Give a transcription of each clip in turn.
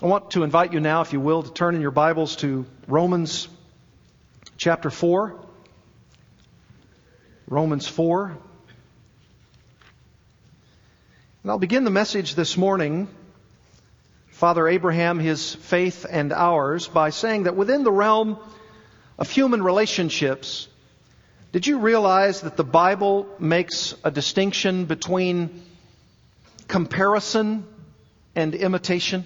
I want to invite you now, if you will, to turn in your Bibles to Romans chapter 4. Romans 4. And I'll begin the message this morning, Father Abraham, his faith and ours, by saying that within the realm of human relationships, did you realize that the Bible makes a distinction between comparison and imitation?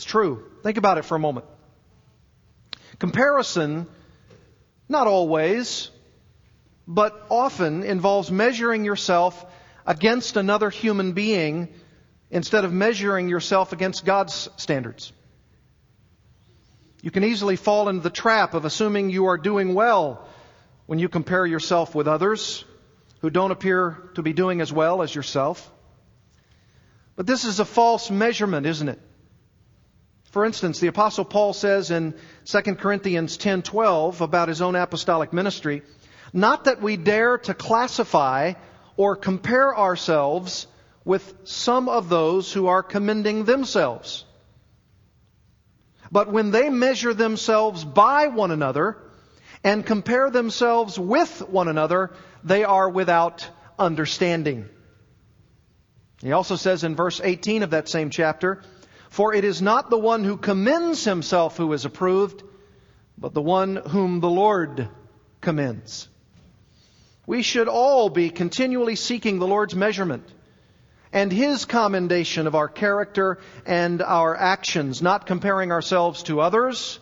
It's true. Think about it for a moment. Comparison, not always, but often involves measuring yourself against another human being instead of measuring yourself against God's standards. You can easily fall into the trap of assuming you are doing well when you compare yourself with others who don't appear to be doing as well as yourself. But this is a false measurement, isn't it? For instance, the apostle Paul says in 2 Corinthians 10:12 about his own apostolic ministry, not that we dare to classify or compare ourselves with some of those who are commending themselves. But when they measure themselves by one another and compare themselves with one another, they are without understanding. He also says in verse 18 of that same chapter, for it is not the one who commends himself who is approved, but the one whom the Lord commends. We should all be continually seeking the Lord's measurement and His commendation of our character and our actions, not comparing ourselves to others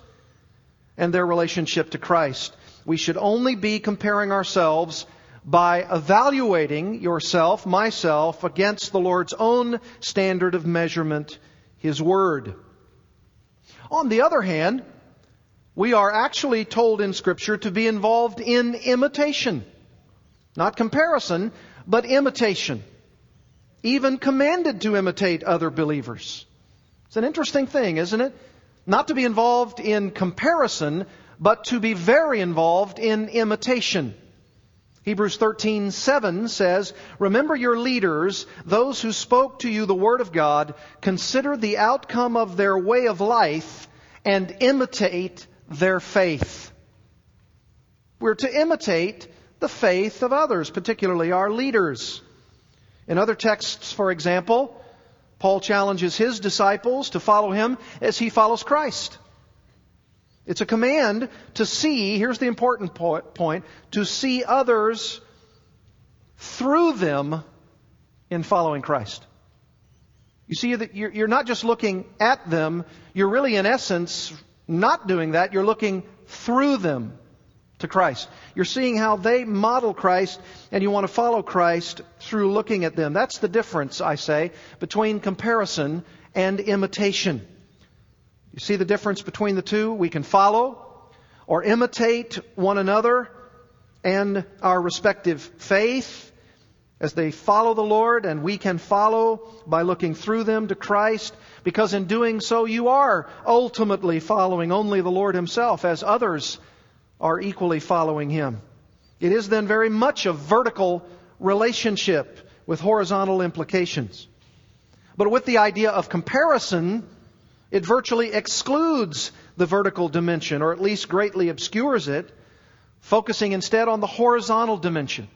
and their relationship to Christ. We should only be comparing ourselves by evaluating yourself, myself, against the Lord's own standard of measurement his Word. On the other hand, we are actually told in Scripture to be involved in imitation. Not comparison, but imitation. Even commanded to imitate other believers. It's an interesting thing, isn't it? Not to be involved in comparison, but to be very involved in imitation. Hebrews 13:7 says, "Remember your leaders, those who spoke to you the word of God, consider the outcome of their way of life and imitate their faith." We're to imitate the faith of others, particularly our leaders. In other texts, for example, Paul challenges his disciples to follow him as he follows Christ. It's a command to see, here's the important point, to see others through them in following Christ. You see that you're not just looking at them, you're really in essence not doing that, you're looking through them to Christ. You're seeing how they model Christ and you want to follow Christ through looking at them. That's the difference, I say, between comparison and imitation. You see the difference between the two? We can follow or imitate one another and our respective faith as they follow the Lord, and we can follow by looking through them to Christ, because in doing so you are ultimately following only the Lord Himself, as others are equally following Him. It is then very much a vertical relationship with horizontal implications. But with the idea of comparison, it virtually excludes the vertical dimension, or at least greatly obscures it, focusing instead on the horizontal dimension,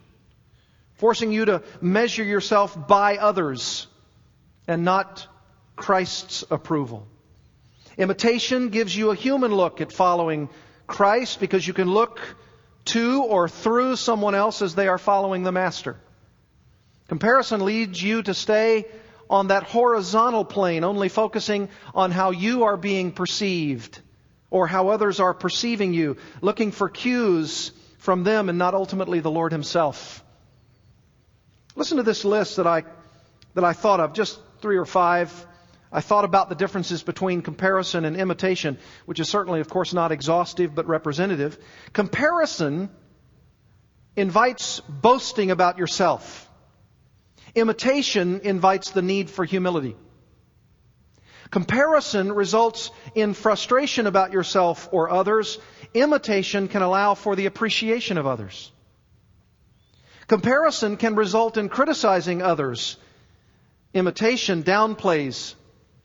forcing you to measure yourself by others and not Christ's approval. Imitation gives you a human look at following Christ because you can look to or through someone else as they are following the Master. Comparison leads you to stay on that horizontal plane, only focusing on how you are being perceived or how others are perceiving you, looking for cues from them and not ultimately the Lord Himself. Listen to this list that I, that I thought of, just three or five. I thought about the differences between comparison and imitation, which is certainly, of course, not exhaustive but representative. Comparison invites boasting about yourself. Imitation invites the need for humility. Comparison results in frustration about yourself or others. Imitation can allow for the appreciation of others. Comparison can result in criticizing others. Imitation downplays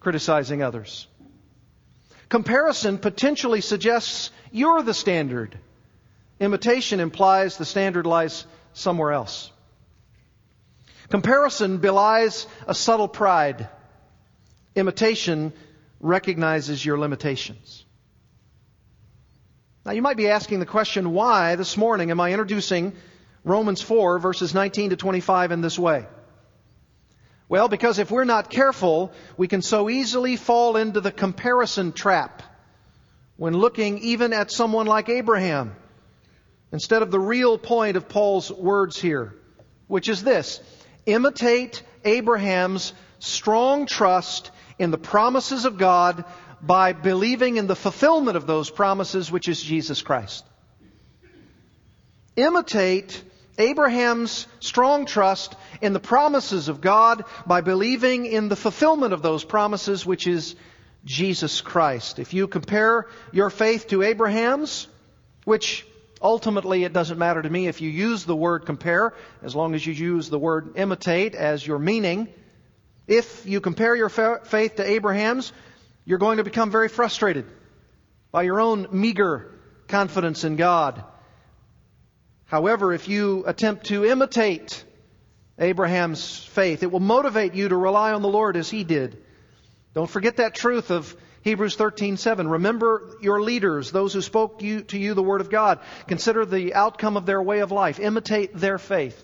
criticizing others. Comparison potentially suggests you're the standard. Imitation implies the standard lies somewhere else. Comparison belies a subtle pride. Imitation recognizes your limitations. Now, you might be asking the question, why this morning am I introducing Romans 4, verses 19 to 25 in this way? Well, because if we're not careful, we can so easily fall into the comparison trap when looking even at someone like Abraham instead of the real point of Paul's words here, which is this imitate Abraham's strong trust in the promises of God by believing in the fulfillment of those promises, which is Jesus Christ. Imitate Abraham's strong trust in the promises of God by believing in the fulfillment of those promises, which is Jesus Christ. If you compare your faith to Abraham's, which ultimately it doesn't matter to me if you use the word compare, as long as you use the word imitate as your meaning, if you compare your faith to Abraham's, you're going to become very frustrated by your own meager confidence in God. However, if you attempt to imitate Abraham's faith, it will motivate you to rely on the Lord as he did. Don't forget that truth of Hebrews 13:7. Remember your leaders, those who spoke you, to you the word of God. Consider the outcome of their way of life. Imitate their faith.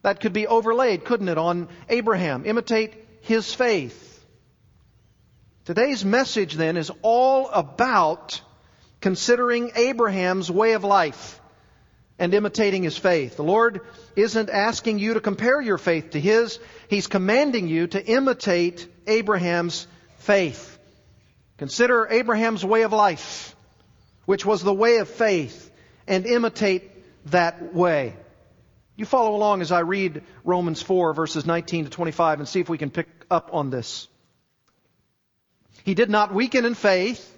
That could be overlaid, couldn't it, on Abraham? Imitate his faith. Today's message then is all about considering Abraham's way of life and imitating his faith. The Lord isn't asking you to compare your faith to his. He's commanding you to imitate Abraham's faith. Consider Abraham's way of life, which was the way of faith, and imitate that way. You follow along as I read Romans 4 verses 19 to 25 and see if we can pick up on this. He did not weaken in faith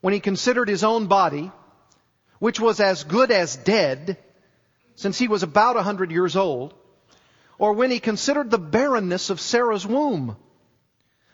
when he considered his own body, which was as good as dead, since he was about a hundred years old, or when he considered the barrenness of Sarah's womb.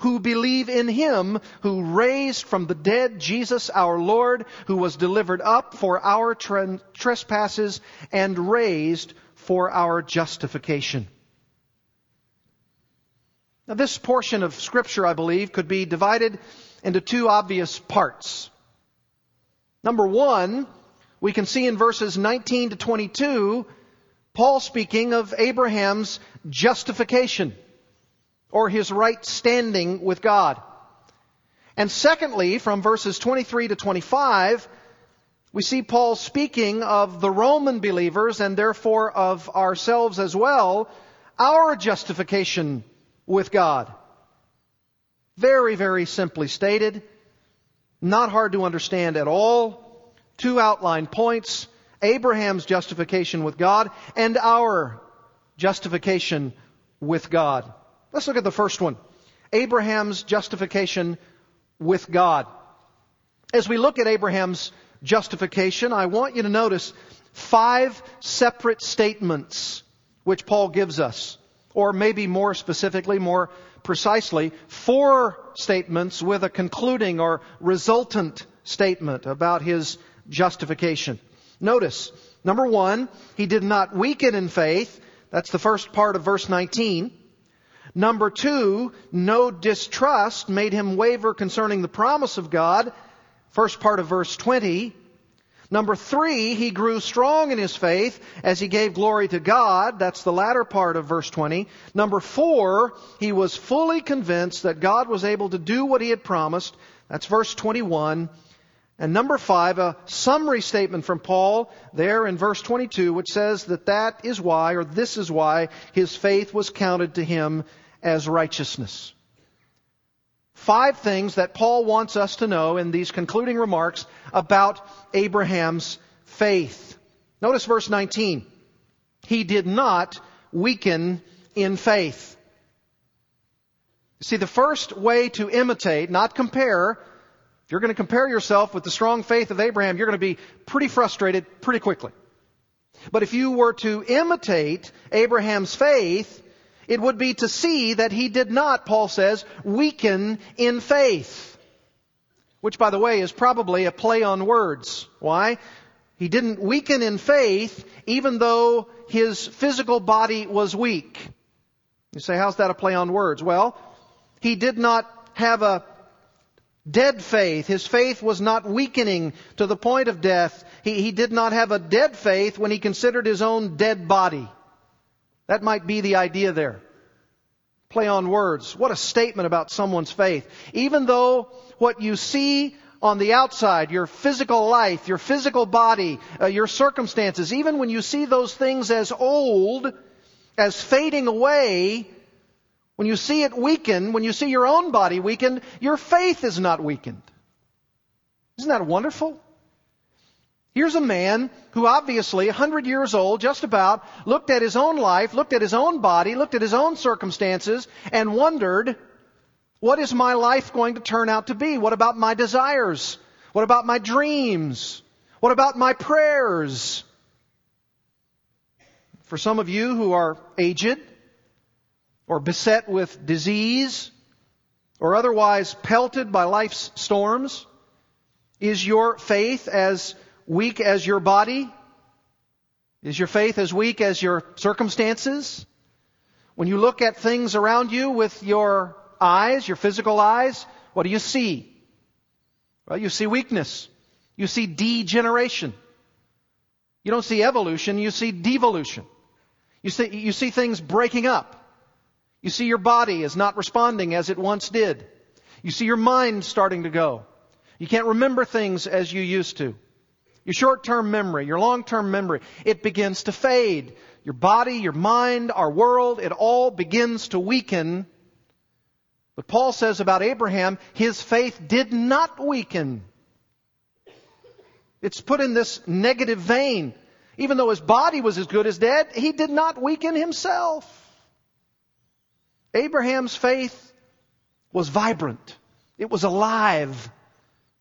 who believe in him who raised from the dead Jesus our Lord, who was delivered up for our trespasses and raised for our justification. Now, this portion of Scripture, I believe, could be divided into two obvious parts. Number one, we can see in verses 19 to 22, Paul speaking of Abraham's justification or his right standing with God. And secondly, from verses 23 to 25, we see Paul speaking of the Roman believers and therefore of ourselves as well, our justification with God. Very, very simply stated. Not hard to understand at all. Two outline points. Abraham's justification with God and our justification with God. Let's look at the first one. Abraham's justification with God. As we look at Abraham's justification, I want you to notice five separate statements which Paul gives us or maybe more specifically, more precisely, four statements with a concluding or resultant statement about his justification. Notice, number one, he did not weaken in faith. That's the first part of verse 19. Number two, no distrust made him waver concerning the promise of God. First part of verse 20. Number three, he grew strong in his faith as he gave glory to God. That's the latter part of verse 20. Number four, he was fully convinced that God was able to do what he had promised. That's verse 21. And number five, a summary statement from Paul there in verse 22, which says that that is why, or this is why, his faith was counted to him as righteousness. five things that Paul wants us to know in these concluding remarks about Abraham's faith. Notice verse 19. He did not weaken in faith. See, the first way to imitate, not compare, if you're going to compare yourself with the strong faith of Abraham, you're going to be pretty frustrated pretty quickly. But if you were to imitate Abraham's faith, it would be to see that he did not, Paul says, weaken in faith. Which, by the way, is probably a play on words. Why? He didn't weaken in faith even though his physical body was weak. You say, how's that a play on words? Well, he did not have a dead faith. His faith was not weakening to the point of death. He, he did not have a dead faith when he considered his own dead body. That might be the idea there. Play on words. What a statement about someone's faith. Even though what you see on the outside, your physical life, your physical body, uh, your circumstances, even when you see those things as old, as fading away, when you see it weaken, when you see your own body weaken, your faith is not weakened. Isn't that wonderful? Here's a man who obviously, 100 years old, just about, looked at his own life, looked at his own body, looked at his own circumstances, and wondered, what is my life going to turn out to be? What about my desires? What about my dreams? What about my prayers? For some of you who are aged, or beset with disease, or otherwise pelted by life's storms, is your faith as weak as your body? Is your faith as weak as your circumstances? When you look at things around you with your eyes, your physical eyes, what do you see? Well, you see weakness. You see degeneration. You don't see evolution, you see devolution. You see, you see things breaking up. You see your body is not responding as it once did. You see your mind starting to go. You can't remember things as you used to. Your short-term memory, your long-term memory, it begins to fade. Your body, your mind, our world, it all begins to weaken. But Paul says about Abraham, his faith did not weaken. It's put in this negative vein. Even though his body was as good as dead, he did not weaken himself. Abraham's faith was vibrant. It was alive.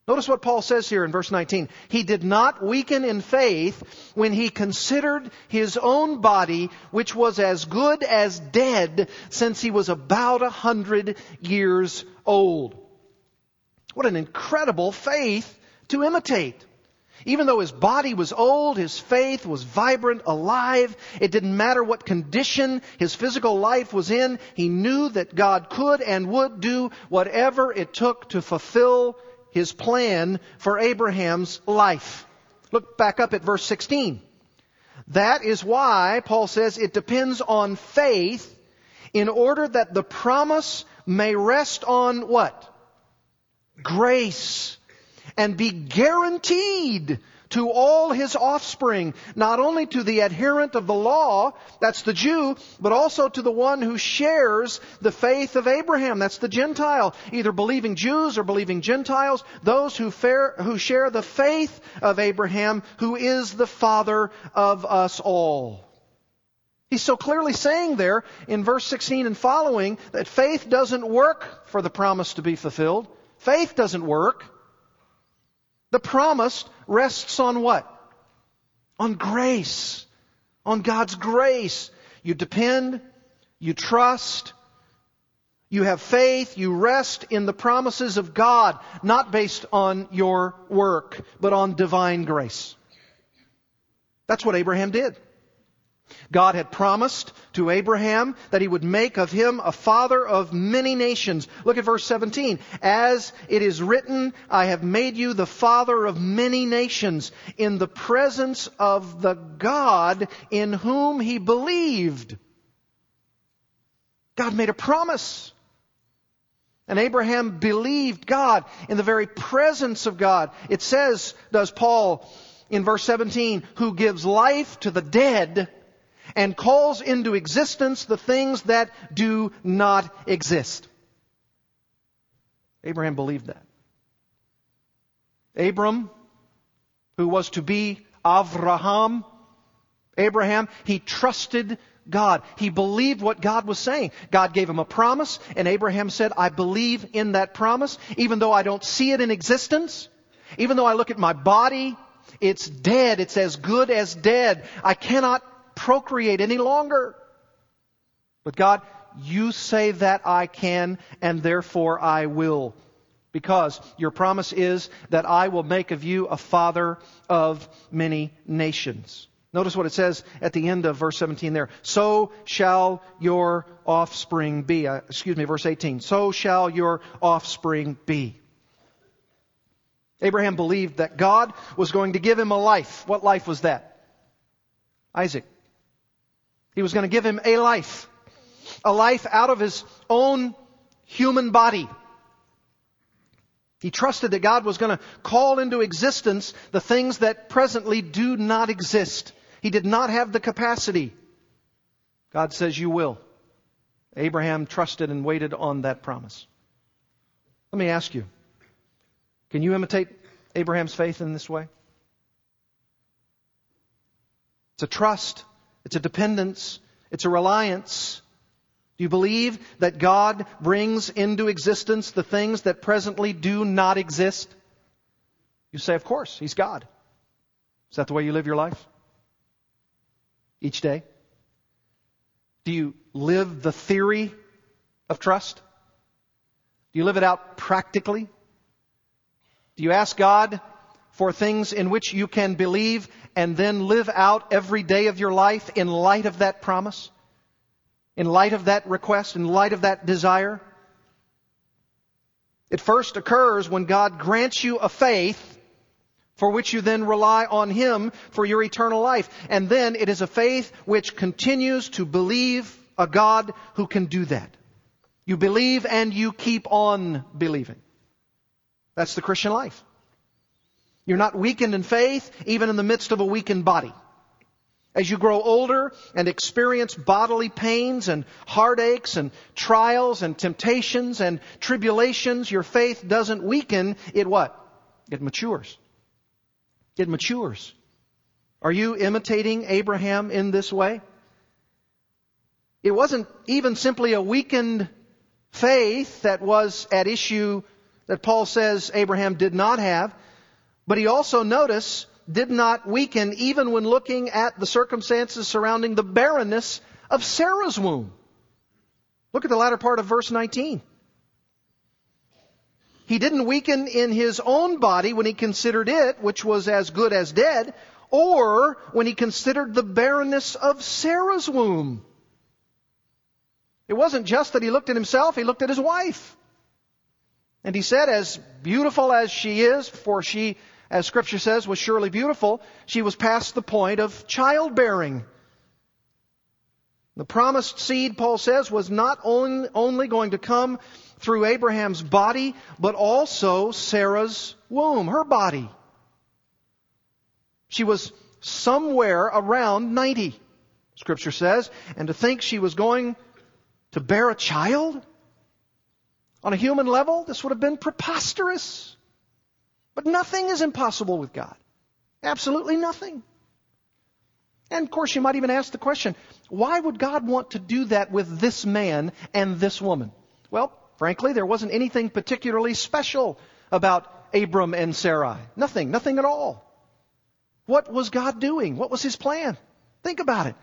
Notice what Paul says here in verse 19. He did not weaken in faith when he considered his own body, which was as good as dead since he was about a hundred years old. What an incredible faith to imitate. Even though his body was old, his faith was vibrant, alive. It didn't matter what condition his physical life was in. He knew that God could and would do whatever it took to fulfill his plan for Abraham's life. Look back up at verse 16. That is why Paul says it depends on faith in order that the promise may rest on what? Grace and be guaranteed to all his offspring, not only to the adherent of the law, that's the Jew, but also to the one who shares the faith of Abraham, that's the Gentile, either believing Jews or believing Gentiles, those who, who share the faith of Abraham, who is the father of us all. He's so clearly saying there in verse 16 and following that faith doesn't work for the promise to be fulfilled. Faith doesn't work. The promise rests on what? On grace. On God's grace. You depend, you trust, you have faith, you rest in the promises of God, not based on your work, but on divine grace. That's what Abraham did. God had promised to Abraham that he would make of him a father of many nations. Look at verse 17. As it is written, I have made you the father of many nations in the presence of the God in whom he believed. God made a promise. And Abraham believed God in the very presence of God. It says, does Paul in verse 17, who gives life to the dead and calls into existence the things that do not exist. Abraham believed that. Abram, who was to be Avraham, Abraham, he trusted God. He believed what God was saying. God gave him a promise, and Abraham said, I believe in that promise, even though I don't see it in existence, even though I look at my body, it's dead. It's as good as dead. I cannot procreate any longer. But God, you say that I can, and therefore I will. Because your promise is that I will make of you a father of many nations. Notice what it says at the end of verse 17 there. So shall your offspring be. Uh, excuse me, verse 18. So shall your offspring be. Abraham believed that God was going to give him a life. What life was that? Isaac. He was going to give him a life. A life out of his own human body. He trusted that God was going to call into existence the things that presently do not exist. He did not have the capacity. God says, You will. Abraham trusted and waited on that promise. Let me ask you can you imitate Abraham's faith in this way? It's a trust, it's a dependence, it's a reliance. Do you believe that God brings into existence the things that presently do not exist? You say, Of course, He's God. Is that the way you live your life? each day? Do you live the theory of trust? Do you live it out practically? Do you ask God for things in which you can believe and then live out every day of your life in light of that promise? In light of that request? In light of that desire? It first occurs when God grants you a faith for which you then rely on Him for your eternal life. And then it is a faith which continues to believe a God who can do that. You believe and you keep on believing. That's the Christian life. You're not weakened in faith even in the midst of a weakened body. As you grow older and experience bodily pains and heartaches and trials and temptations and tribulations, your faith doesn't weaken. It what? It matures it matures. Are you imitating Abraham in this way? It wasn't even simply a weakened faith that was at issue that Paul says Abraham did not have, but he also, notice, did not weaken even when looking at the circumstances surrounding the barrenness of Sarah's womb. Look at the latter part of verse 19. He didn't weaken in his own body when he considered it, which was as good as dead, or when he considered the barrenness of Sarah's womb. It wasn't just that he looked at himself, he looked at his wife. And he said, as beautiful as she is, for she, as scripture says, was surely beautiful, she was past the point of childbearing. The promised seed, Paul says, was not only going to come through Abraham's body, but also Sarah's womb, her body. She was somewhere around 90, Scripture says, and to think she was going to bear a child on a human level, this would have been preposterous. But nothing is impossible with God. Absolutely nothing. And of course, you might even ask the question, why would God want to do that with this man and this woman? Well, Frankly, there wasn't anything particularly special about Abram and Sarai. Nothing, nothing at all. What was God doing? What was his plan? Think about it.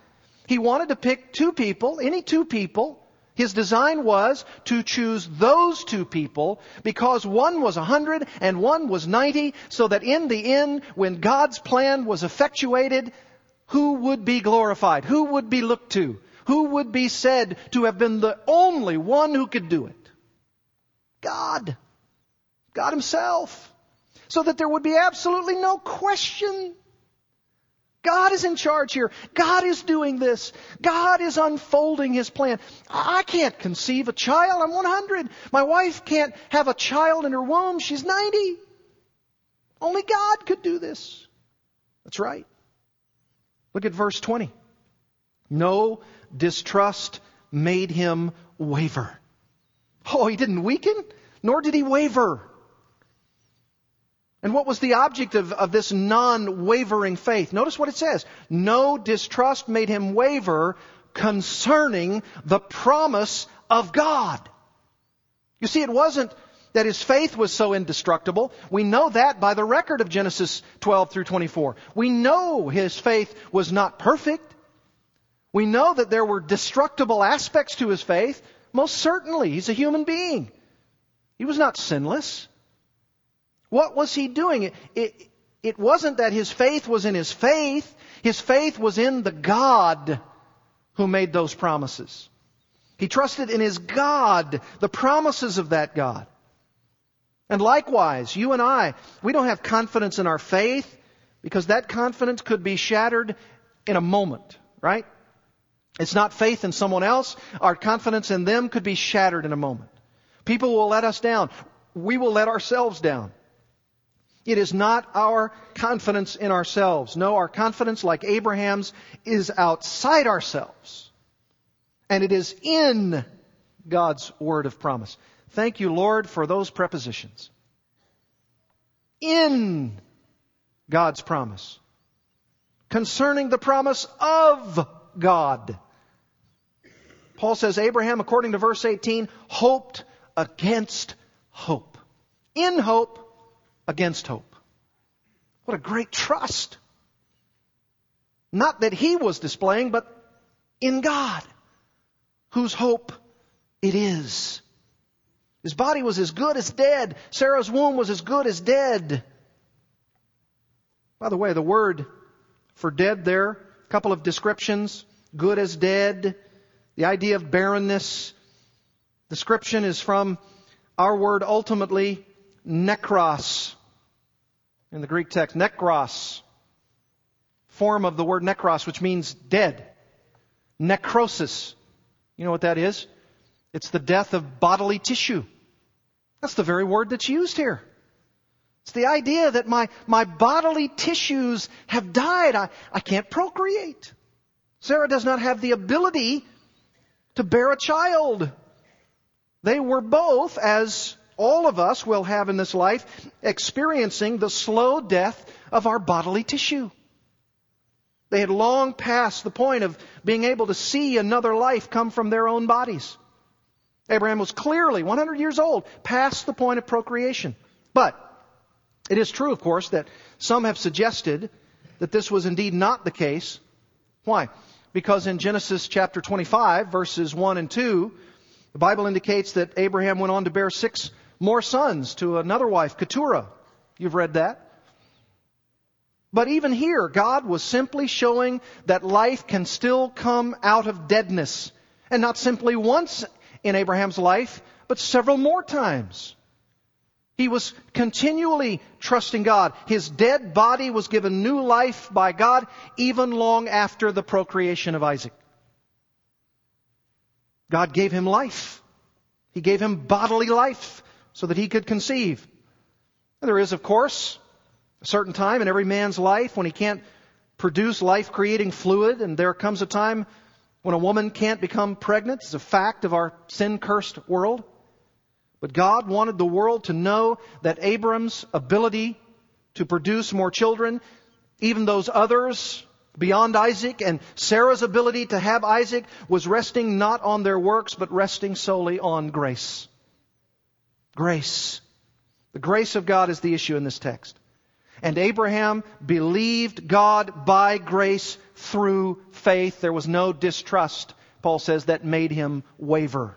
He wanted to pick two people, any two people. His design was to choose those two people because one was 100 and one was 90 so that in the end, when God's plan was effectuated, who would be glorified? Who would be looked to? Who would be said to have been the only one who could do it? God. God Himself. So that there would be absolutely no question. God is in charge here. God is doing this. God is unfolding His plan. I can't conceive a child. I'm 100. My wife can't have a child in her womb. She's 90. Only God could do this. That's right. Look at verse 20. No distrust made him waver. Oh, he didn't weaken? nor did he waver. And what was the object of, of this non-wavering faith? Notice what it says. No distrust made him waver concerning the promise of God. You see, it wasn't that his faith was so indestructible. We know that by the record of Genesis 12 through 24. We know his faith was not perfect. We know that there were destructible aspects to his faith. Most certainly, he's a human being. He was not sinless. What was he doing? It, it, it wasn't that his faith was in his faith. His faith was in the God who made those promises. He trusted in his God, the promises of that God. And likewise, you and I, we don't have confidence in our faith because that confidence could be shattered in a moment, right? It's not faith in someone else. Our confidence in them could be shattered in a moment. People will let us down. We will let ourselves down. It is not our confidence in ourselves. No, our confidence, like Abraham's, is outside ourselves. And it is in God's word of promise. Thank you, Lord, for those prepositions. In God's promise. Concerning the promise of God. Paul says Abraham, according to verse 18, hoped against hope. In hope, against hope. What a great trust. Not that he was displaying, but in God, whose hope it is. His body was as good as dead. Sarah's womb was as good as dead. By the way, the word for dead there, a couple of descriptions. Good as dead. The idea of barrenness. Description is from our word ultimately, nekros, in the Greek text, nekros, form of the word nekros, which means dead. Necrosis. You know what that is? It's the death of bodily tissue. That's the very word that's used here. It's the idea that my, my bodily tissues have died. I, I can't procreate. Sarah does not have the ability to bear a child. They were both, as all of us will have in this life, experiencing the slow death of our bodily tissue. They had long passed the point of being able to see another life come from their own bodies. Abraham was clearly 100 years old, past the point of procreation. But it is true, of course, that some have suggested that this was indeed not the case. Why? Because in Genesis chapter 25, verses 1 and 2, the Bible indicates that Abraham went on to bear six more sons to another wife, Keturah. You've read that. But even here, God was simply showing that life can still come out of deadness. And not simply once in Abraham's life, but several more times. He was continually trusting God. His dead body was given new life by God even long after the procreation of Isaac. God gave him life. He gave him bodily life so that he could conceive. And there is, of course, a certain time in every man's life when he can't produce life creating fluid, and there comes a time when a woman can't become pregnant. It's a fact of our sin cursed world. But God wanted the world to know that Abram's ability to produce more children, even those others beyond Isaac, and Sarah's ability to have Isaac, was resting not on their works, but resting solely on grace. Grace. The grace of God is the issue in this text. And Abraham believed God by grace through faith. There was no distrust, Paul says, that made him waver.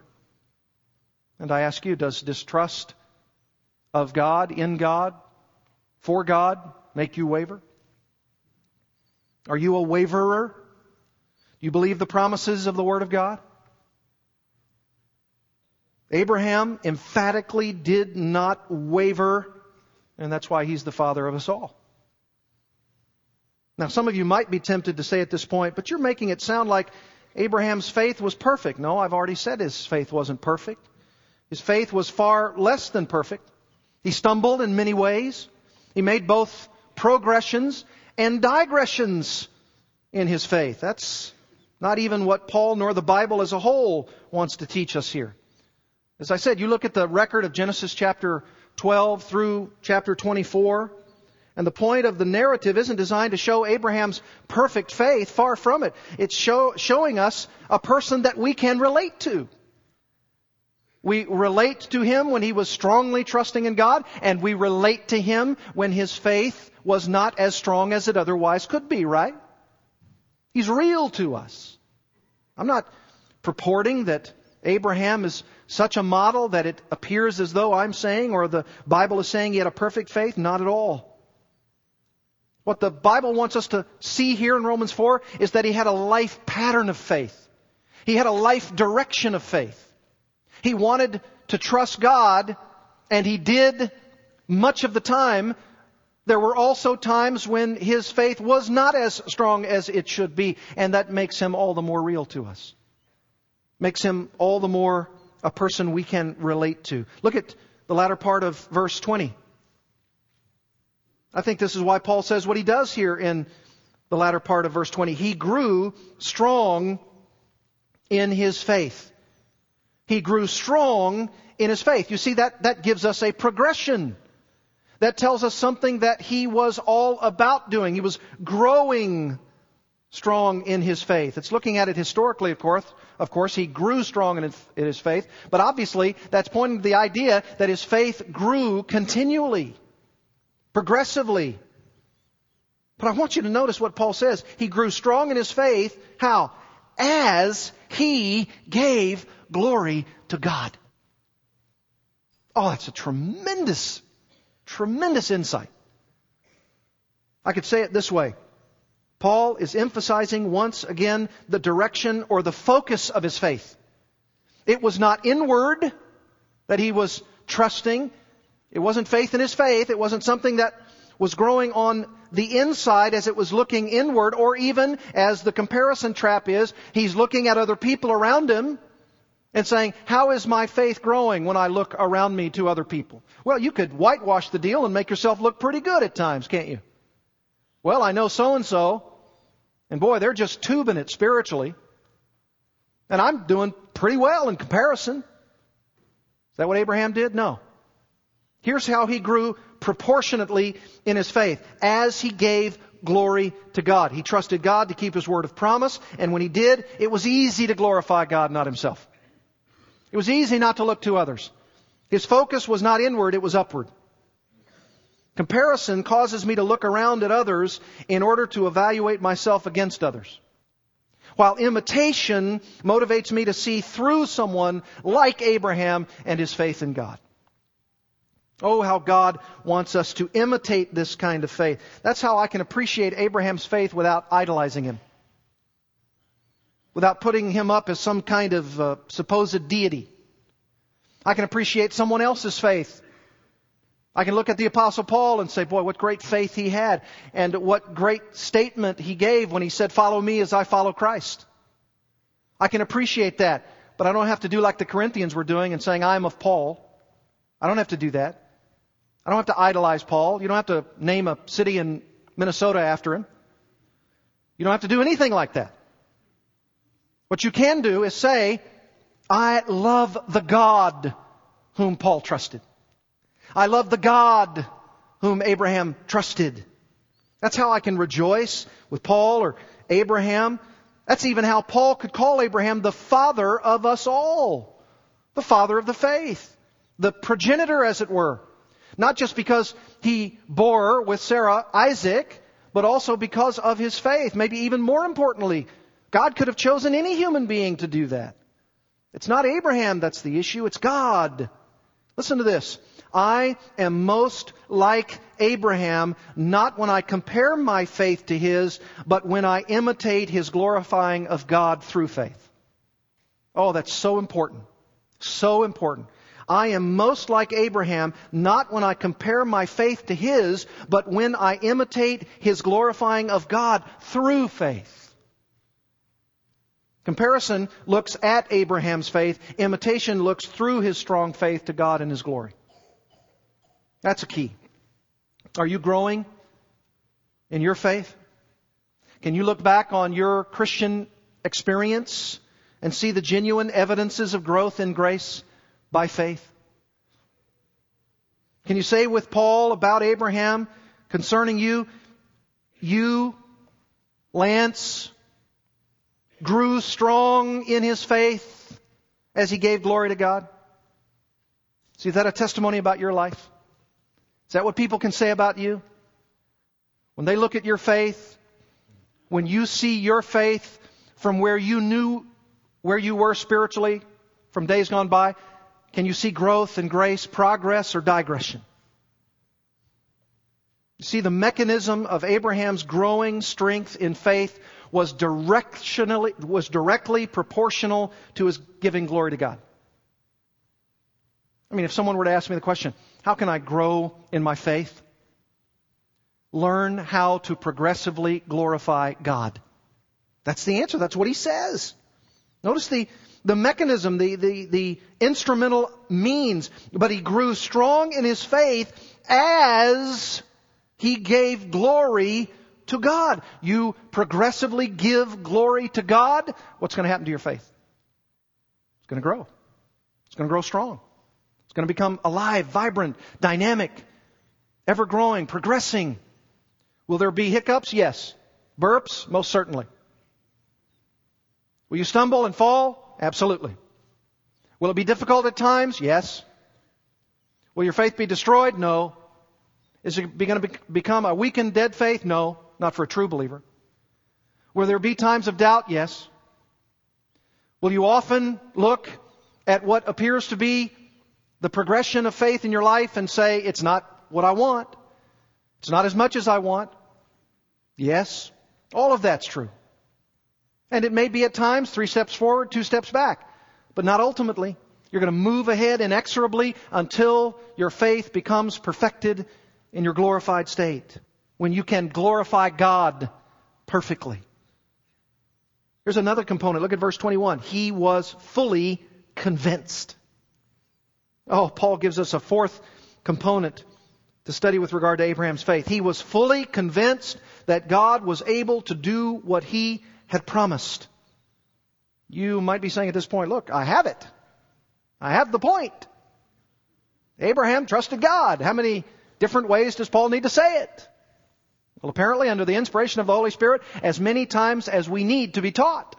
And I ask you, does distrust of God, in God, for God, make you waver? Are you a waverer? Do you believe the promises of the Word of God? Abraham emphatically did not waver, and that's why he's the father of us all. Now, some of you might be tempted to say at this point, but you're making it sound like Abraham's faith was perfect. No, I've already said his faith wasn't perfect. His faith was far less than perfect. He stumbled in many ways. He made both progressions and digressions in his faith. That's not even what Paul nor the Bible as a whole wants to teach us here. As I said, you look at the record of Genesis chapter 12 through chapter 24, and the point of the narrative isn't designed to show Abraham's perfect faith. Far from it. It's show, showing us a person that we can relate to. We relate to him when he was strongly trusting in God, and we relate to him when his faith was not as strong as it otherwise could be, right? He's real to us. I'm not purporting that Abraham is such a model that it appears as though I'm saying or the Bible is saying he had a perfect faith. Not at all. What the Bible wants us to see here in Romans 4 is that he had a life pattern of faith. He had a life direction of faith. He wanted to trust God, and he did much of the time. There were also times when his faith was not as strong as it should be, and that makes him all the more real to us. Makes him all the more a person we can relate to. Look at the latter part of verse 20. I think this is why Paul says what he does here in the latter part of verse 20. He grew strong in his faith. He grew strong in his faith. You see, that, that gives us a progression. That tells us something that he was all about doing. He was growing strong in his faith. It's looking at it historically, of course. Of course, he grew strong in his faith, but obviously that's pointing to the idea that his faith grew continually, progressively. But I want you to notice what Paul says. He grew strong in his faith. How? As he gave glory to God. Oh, that's a tremendous, tremendous insight. I could say it this way. Paul is emphasizing once again the direction or the focus of his faith. It was not inward that he was trusting. It wasn't faith in his faith. It wasn't something that was growing on the inside as it was looking inward, or even as the comparison trap is, he's looking at other people around him and saying, How is my faith growing when I look around me to other people? Well, you could whitewash the deal and make yourself look pretty good at times, can't you? Well, I know so and so, and boy, they're just tubing it spiritually. And I'm doing pretty well in comparison. Is that what Abraham did? No. Here's how he grew proportionately in his faith as he gave glory to God. He trusted God to keep his word of promise, and when he did, it was easy to glorify God, not himself. It was easy not to look to others. His focus was not inward, it was upward. Comparison causes me to look around at others in order to evaluate myself against others. While imitation motivates me to see through someone like Abraham and his faith in God. Oh, how God wants us to imitate this kind of faith. That's how I can appreciate Abraham's faith without idolizing him without putting him up as some kind of uh, supposed deity. I can appreciate someone else's faith. I can look at the Apostle Paul and say, boy, what great faith he had, and what great statement he gave when he said, Follow me as I follow Christ. I can appreciate that, but I don't have to do like the Corinthians were doing and saying, I am of Paul. I don't have to do that. I don't have to idolize Paul. You don't have to name a city in Minnesota after him. You don't have to do anything like that. What you can do is say, I love the God whom Paul trusted. I love the God whom Abraham trusted. That's how I can rejoice with Paul or Abraham. That's even how Paul could call Abraham the father of us all. The father of the faith. The progenitor, as it were. Not just because he bore with Sarah Isaac, but also because of his faith. Maybe even more importantly, God could have chosen any human being to do that. It's not Abraham that's the issue, it's God. Listen to this. I am most like Abraham, not when I compare my faith to his, but when I imitate his glorifying of God through faith. Oh, that's so important. So important. I am most like Abraham, not when I compare my faith to his, but when I imitate his glorifying of God through faith. Comparison looks at Abraham's faith. Imitation looks through his strong faith to God and his glory. That's a key. Are you growing in your faith? Can you look back on your Christian experience and see the genuine evidences of growth in grace by faith? Can you say with Paul about Abraham concerning you, you, Lance, grew strong in his faith as he gave glory to God? See, is that a testimony about your life? Is that what people can say about you? When they look at your faith, when you see your faith from where you knew where you were spiritually from days gone by, can you see growth and grace, progress, or digression? You see, the mechanism of Abraham's growing strength in faith was directionally, was directly proportional to his giving glory to God. I mean, if someone were to ask me the question, how can I grow in my faith? Learn how to progressively glorify God. That's the answer. That's what he says. Notice the, the mechanism, the, the, the instrumental means. But he grew strong in his faith as he gave glory to God. You progressively give glory to God. What's going to happen to your faith? It's going to grow. It's going to grow strong. It's going to become alive, vibrant, dynamic, ever growing, progressing. Will there be hiccups? Yes. Burps? Most certainly. Will you stumble and fall? Absolutely. Will it be difficult at times? Yes. Will your faith be destroyed? No. Is it going to become a weakened, dead faith? No, not for a true believer. Will there be times of doubt? Yes. Will you often look at what appears to be the progression of faith in your life and say, it's not what I want. It's not as much as I want. Yes, all of that's true. And it may be at times three steps forward, two steps back, but not ultimately. You're going to move ahead inexorably until your faith becomes perfected in your glorified state, when you can glorify God perfectly. Here's another component. Look at verse 21. He was fully convinced. Oh, Paul gives us a fourth component to study with regard to Abraham's faith. He was fully convinced that God was able to do what he had promised. You might be saying at this point, look, I have it. I have the point. Abraham trusted God. How many different ways does Paul need to say it? Well, apparently, under the inspiration of the Holy Spirit, as many times as we need to be taught.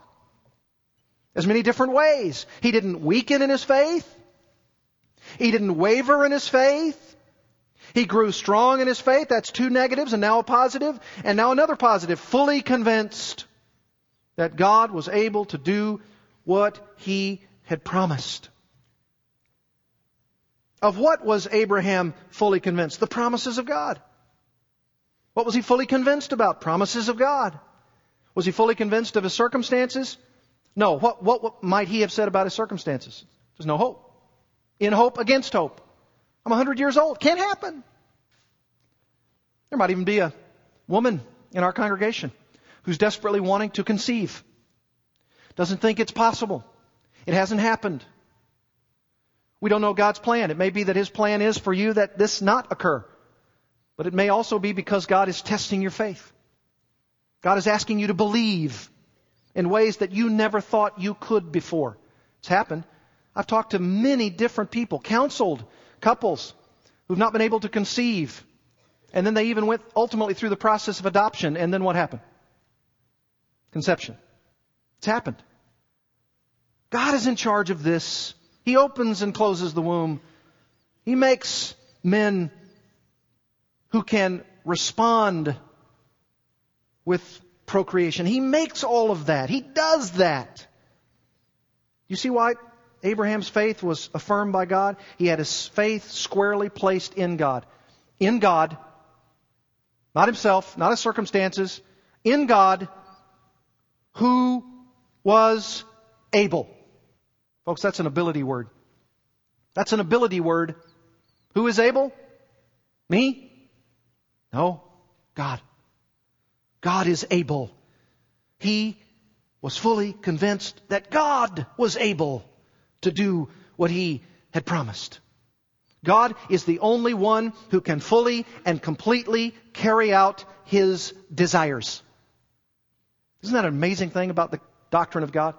As many different ways. He didn't weaken in his faith. He didn't waver in his faith. He grew strong in his faith. That's two negatives and now a positive. And now another positive. Fully convinced that God was able to do what he had promised. Of what was Abraham fully convinced? The promises of God. What was he fully convinced about? Promises of God. Was he fully convinced of his circumstances? No. What, what, what might he have said about his circumstances? There's no hope in hope against hope. I'm 100 years old. Can't happen. There might even be a woman in our congregation who's desperately wanting to conceive. Doesn't think it's possible. It hasn't happened. We don't know God's plan. It may be that His plan is for you that this not occur. But it may also be because God is testing your faith. God is asking you to believe in ways that you never thought you could before. It's happened. I've talked to many different people, counseled couples who've not been able to conceive. And then they even went ultimately through the process of adoption. And then what happened? Conception. It's happened. God is in charge of this. He opens and closes the womb. He makes men who can respond with procreation. He makes all of that. He does that. You see why Abraham's faith was affirmed by God. He had his faith squarely placed in God. In God. Not himself, not his circumstances. In God, who was able. Folks, that's an ability word. That's an ability word. Who is able? Me? No. God. God is able. He was fully convinced that God was able to do what he had promised. God is the only one who can fully and completely carry out his desires. Isn't that an amazing thing about the doctrine of God?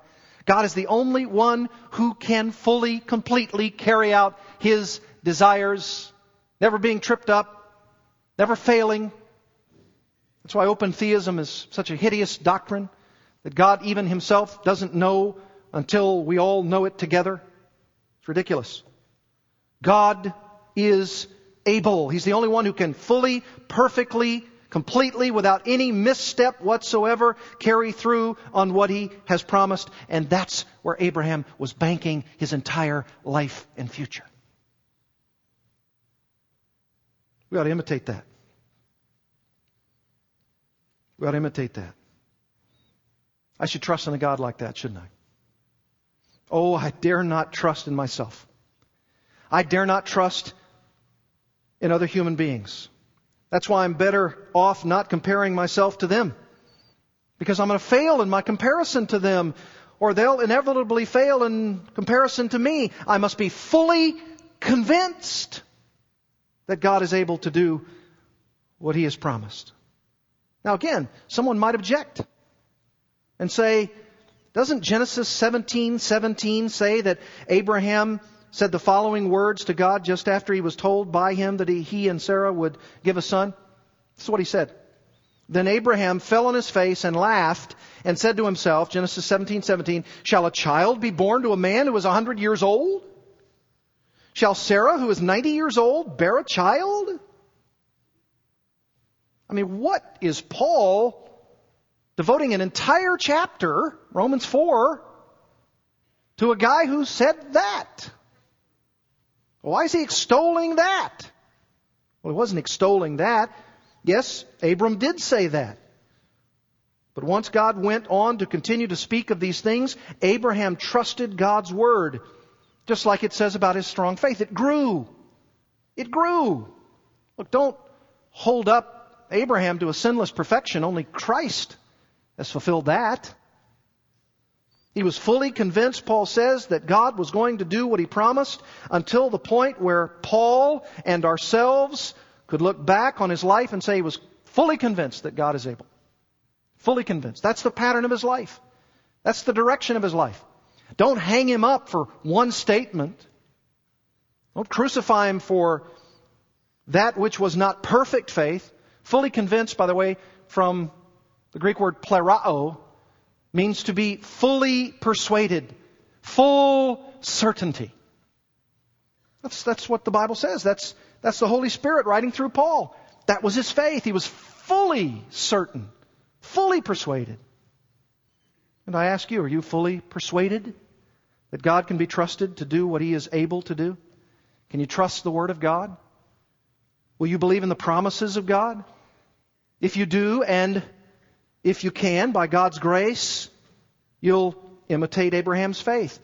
God is the only one who can fully, completely carry out His desires, never being tripped up, never failing. That's why open theism is such a hideous doctrine that God even Himself doesn't know until we all know it together. It's ridiculous. God is able. He's the only one who can fully, perfectly, completely, without any misstep whatsoever, carry through on what he has promised. And that's where Abraham was banking his entire life and future. We ought to imitate that. We ought to imitate that. I should trust in a God like that, shouldn't I? Oh, I dare not trust in myself. I dare not trust in other human beings. That's why I'm better off not comparing myself to them. Because I'm going to fail in my comparison to them, or they'll inevitably fail in comparison to me. I must be fully convinced that God is able to do what He has promised. Now again, someone might object and say, doesn't Genesis 17, 17 say that Abraham said the following words to God just after he was told by him that he, he and Sarah would give a son? This is what he said. Then Abraham fell on his face and laughed and said to himself, Genesis 17, 17, Shall a child be born to a man who is a hundred years old? Shall Sarah, who is 90 years old, bear a child? I mean, what is Paul devoting an entire chapter, Romans 4, to a guy who said that? Why is he extolling that? Well, he wasn't extolling that. Yes, Abram did say that. But once God went on to continue to speak of these things, Abraham trusted God's word. Just like it says about his strong faith. It grew. It grew. Look, don't hold up Abraham to a sinless perfection. Only Christ has fulfilled that. He was fully convinced, Paul says, that God was going to do what he promised until the point where Paul and ourselves could look back on his life and say he was fully convinced that God is able. Fully convinced. That's the pattern of his life. That's the direction of his life. Don't hang him up for one statement. Don't crucify him for that which was not perfect faith. Fully convinced, by the way, from the Greek word plerao, means to be fully persuaded, full certainty. That's, that's what the Bible says. That's, that's the Holy Spirit writing through Paul. That was his faith. He was fully certain, fully persuaded. And I ask you, are you fully persuaded that God can be trusted to do what he is able to do? Can you trust the Word of God? Will you believe in the promises of God? If you do, and if you can, by God's grace, you'll imitate Abraham's faith,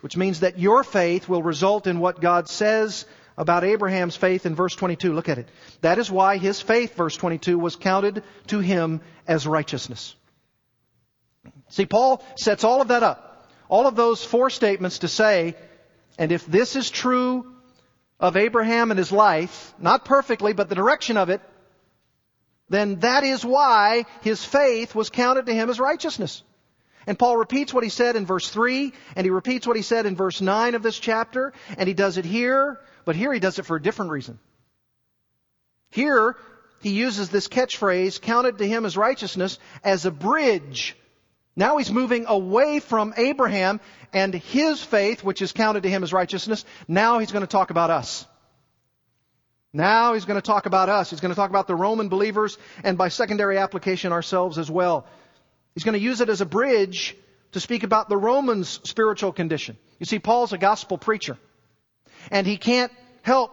which means that your faith will result in what God says about Abraham's faith in verse 22. Look at it. That is why his faith, verse 22, was counted to him as righteousness. See, Paul sets all of that up. All of those four statements to say, and if this is true of Abraham and his life, not perfectly, but the direction of it, then that is why his faith was counted to him as righteousness. And Paul repeats what he said in verse 3, and he repeats what he said in verse 9 of this chapter, and he does it here, but here he does it for a different reason. Here, he uses this catchphrase, counted to him as righteousness, as a bridge. Now he's moving away from Abraham and his faith, which is counted to him as righteousness. Now he's going to talk about us. Now he's going to talk about us. He's going to talk about the Roman believers and by secondary application ourselves as well. He's going to use it as a bridge to speak about the Romans' spiritual condition. You see, Paul's a gospel preacher. And he can't help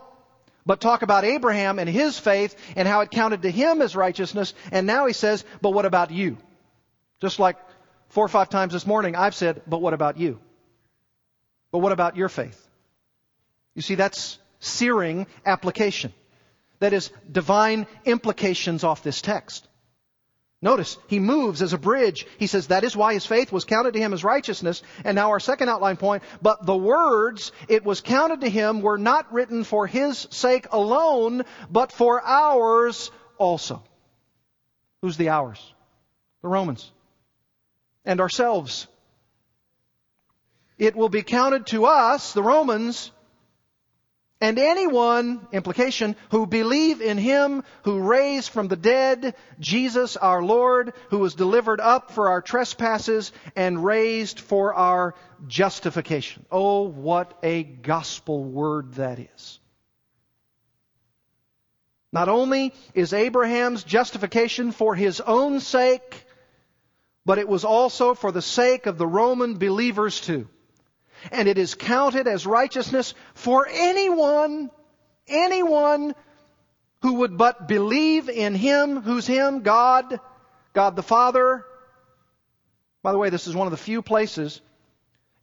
but talk about Abraham and his faith and how it counted to him as righteousness. And now he says, but what about you? Just like four or five times this morning, I've said, but what about you? But what about your faith? You see, that's searing application. That is, divine implications off this text. Notice, he moves as a bridge. He says that is why his faith was counted to him as righteousness. And now our second outline point, but the words it was counted to him were not written for his sake alone, but for ours also. Who's the ours? The Romans. And ourselves. it will be counted to us, the Romans, and anyone, implication, who believe in him who raised from the dead Jesus our Lord, who was delivered up for our trespasses and raised for our justification. Oh, what a gospel word that is. Not only is Abraham's justification for his own sake, but it was also for the sake of the Roman believers too and it is counted as righteousness for anyone, anyone who would but believe in Him, who's Him, God, God the Father. By the way, this is one of the few places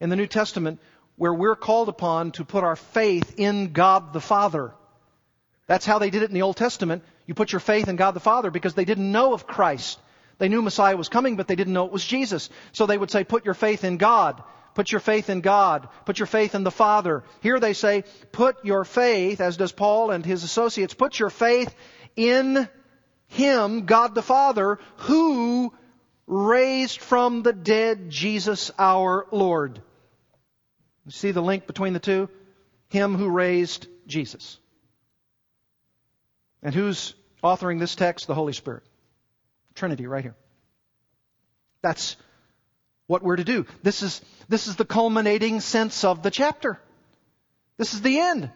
in the New Testament where we're called upon to put our faith in God the Father. That's how they did it in the Old Testament. You put your faith in God the Father because they didn't know of Christ. They knew Messiah was coming, but they didn't know it was Jesus. So they would say, put your faith in God. Put your faith in God. Put your faith in the Father. Here they say, put your faith, as does Paul and his associates, put your faith in Him, God the Father, who raised from the dead Jesus our Lord. You see the link between the two? Him who raised Jesus. And who's authoring this text? The Holy Spirit. Trinity right here. That's what we're to do. This is, this is the culminating sense of the chapter. This is the end.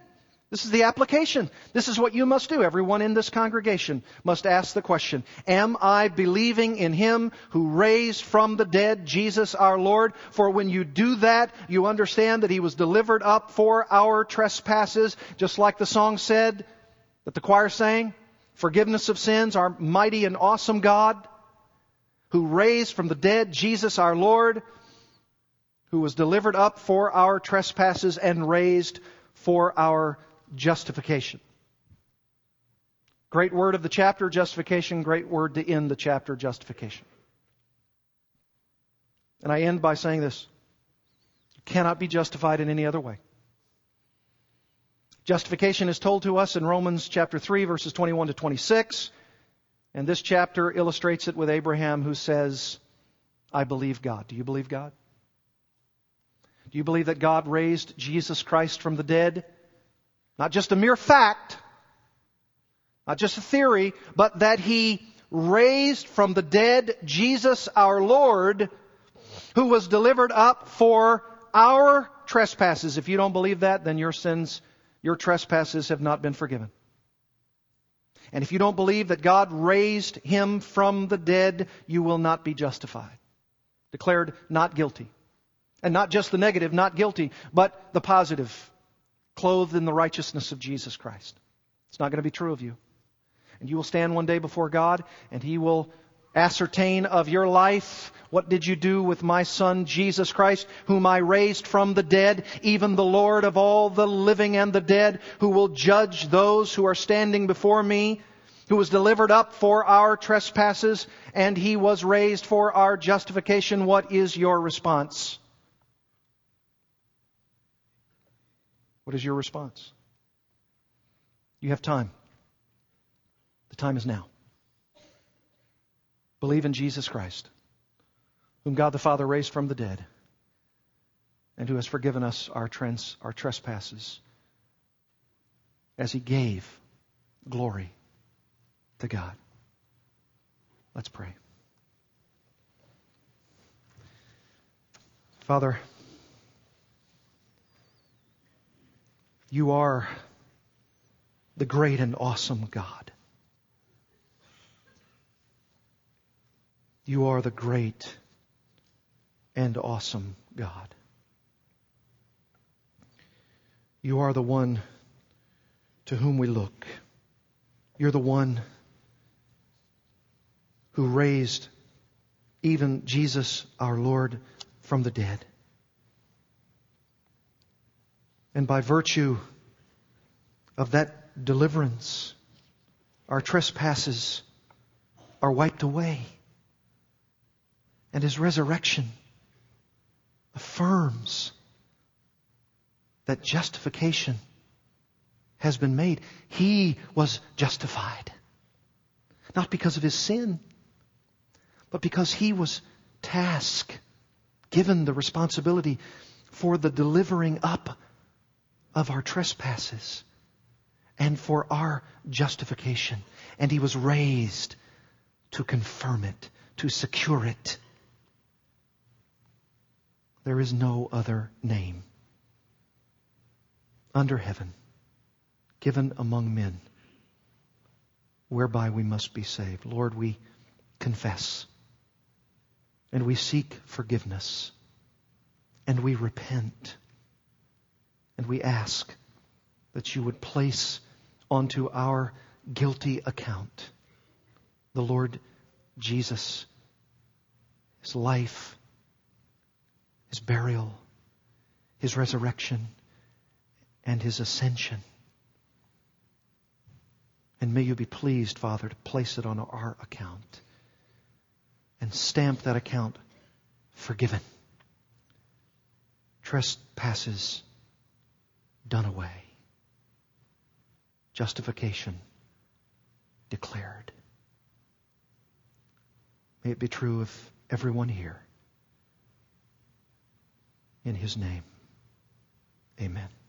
This is the application. This is what you must do. Everyone in this congregation must ask the question, Am I believing in Him who raised from the dead Jesus our Lord? For when you do that, you understand that He was delivered up for our trespasses, just like the song said that the choir sang. Forgiveness of sins, our mighty and awesome God who raised from the dead Jesus our Lord, who was delivered up for our trespasses and raised for our justification. Great word of the chapter, justification. Great word to end the chapter, justification. And I end by saying this. You cannot be justified in any other way. Justification is told to us in Romans chapter 3 verses 21 to 26. And this chapter illustrates it with Abraham who says, I believe God. Do you believe God? Do you believe that God raised Jesus Christ from the dead? Not just a mere fact, not just a theory, but that He raised from the dead Jesus our Lord, who was delivered up for our trespasses. If you don't believe that, then your sins, your trespasses have not been forgiven. And if you don't believe that God raised him from the dead, you will not be justified. Declared not guilty. And not just the negative, not guilty, but the positive, clothed in the righteousness of Jesus Christ. It's not going to be true of you. And you will stand one day before God, and He will ascertain of your life what did you do with my son Jesus Christ, whom I raised from the dead, even the Lord of all the living and the dead, who will judge those who are standing before me, who was delivered up for our trespasses, and he was raised for our justification. What is your response? What is your response? You have time. The time is now. Believe in Jesus Christ whom God the Father raised from the dead, and who has forgiven us our, trans, our trespasses, as he gave glory to God. Let's pray. Father, you are the great and awesome God. You are the great and awesome God. You are the one to whom we look. You're the one who raised even Jesus our Lord from the dead. And by virtue of that deliverance, our trespasses are wiped away. And his resurrection affirms that justification has been made. He was justified. Not because of his sin, but because he was tasked, given the responsibility for the delivering up of our trespasses and for our justification. And he was raised to confirm it, to secure it. There is no other name under heaven given among men whereby we must be saved. Lord, we confess and we seek forgiveness and we repent and we ask that you would place onto our guilty account the Lord Jesus, his life, his burial, his resurrection, and his ascension. And may you be pleased, Father, to place it on our account and stamp that account forgiven. Trespasses done away. Justification declared. May it be true of everyone here. In his name, amen.